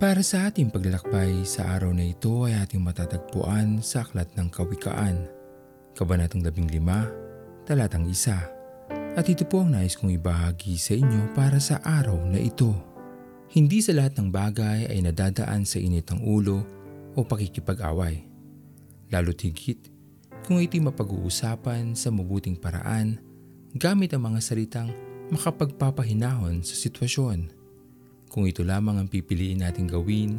Para sa ating paglalakbay sa araw na ito ay ating matatagpuan sa Aklat ng Kawikaan, Kabanatang 15, Talatang 1. At ito po ang nais kong ibahagi sa inyo para sa araw na ito. Hindi sa lahat ng bagay ay nadadaan sa init ng ulo o pakikipag-away. Lalo't higit kung ito'y mapag-uusapan sa mabuting paraan gamit ang mga salitang makapagpapahinahon sa sitwasyon. Kung ito lamang ang pipiliin nating gawin,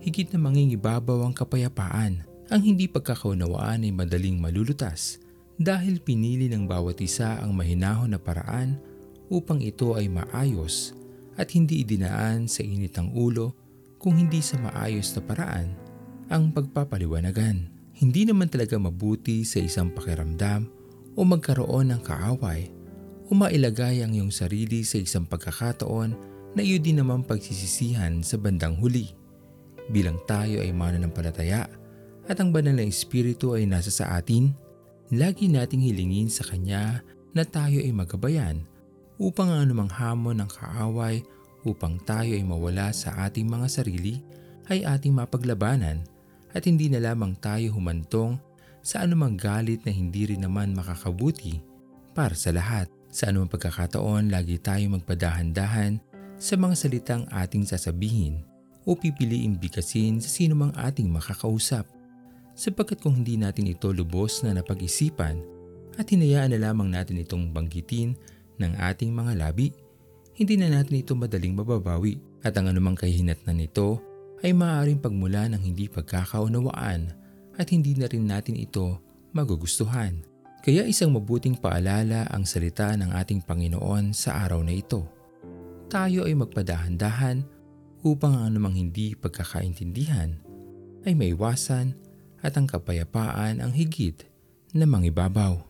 higit na mangingibabaw ang kapayapaan. Ang hindi pagkakaunawaan ay madaling malulutas dahil pinili ng bawat isa ang mahinahon na paraan upang ito ay maayos at hindi idinaan sa init ng ulo kung hindi sa maayos na paraan ang pagpapaliwanagan. Hindi naman talaga mabuti sa isang pakiramdam o magkaroon ng kaaway o mailagay ang iyong sarili sa isang pagkakataon na iyo din naman pagsisisihan sa bandang huli. Bilang tayo ay mananampalataya at ang banal na espiritu ay nasa sa atin, lagi nating hilingin sa Kanya na tayo ay magabayan upang ang anumang hamon ng kaaway upang tayo ay mawala sa ating mga sarili ay ating mapaglabanan at hindi na lamang tayo humantong sa anumang galit na hindi rin naman makakabuti para sa lahat. Sa anumang pagkakataon, lagi tayo magpadahan-dahan sa mga salitang ating sasabihin o pipiliing bigkasin sa sino mang ating makakausap. Sapagkat kung hindi natin ito lubos na napag-isipan at hinayaan na lamang natin itong banggitin ng ating mga labi, hindi na natin ito madaling mababawi at ang anumang kahinatnan nito ay maaaring pagmula ng hindi pagkakaunawaan at hindi na rin natin ito magugustuhan. Kaya isang mabuting paalala ang salita ng ating Panginoon sa araw na ito. Tayo ay magpadahan-dahan upang ang anumang hindi pagkakaintindihan ay maiwasan at ang kapayapaan ang higit na mangibabaw.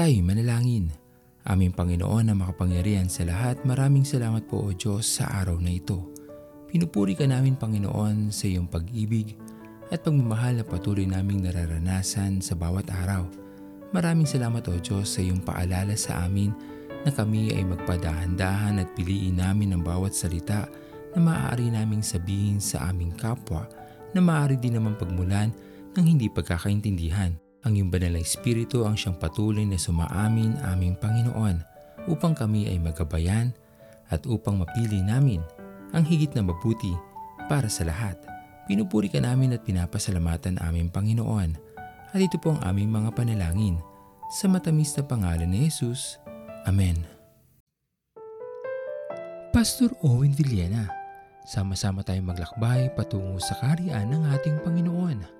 Tayo manalangin. Aming Panginoon na makapangyarihan sa lahat, maraming salamat po o Diyos sa araw na ito. Pinupuri ka namin Panginoon sa iyong pag-ibig at pagmamahal na patuloy naming nararanasan sa bawat araw. Maraming salamat o Diyos sa iyong paalala sa amin na kami ay magpadahan-dahan at piliin namin ang bawat salita na maaari naming sabihin sa aming kapwa na maaari din naman pagmulan ng hindi pagkakaintindihan. Ang iyong banal na espiritu ang siyang patuloy na sumaamin aming Panginoon upang kami ay magabayan at upang mapili namin ang higit na mabuti para sa lahat. Pinupuri ka namin at pinapasalamatan aming Panginoon at ito po ang aming mga panalangin sa matamis na pangalan ni Jesus. Amen. Pastor Owen Villena, sama-sama tayong maglakbay patungo sa kariyan ng ating Panginoon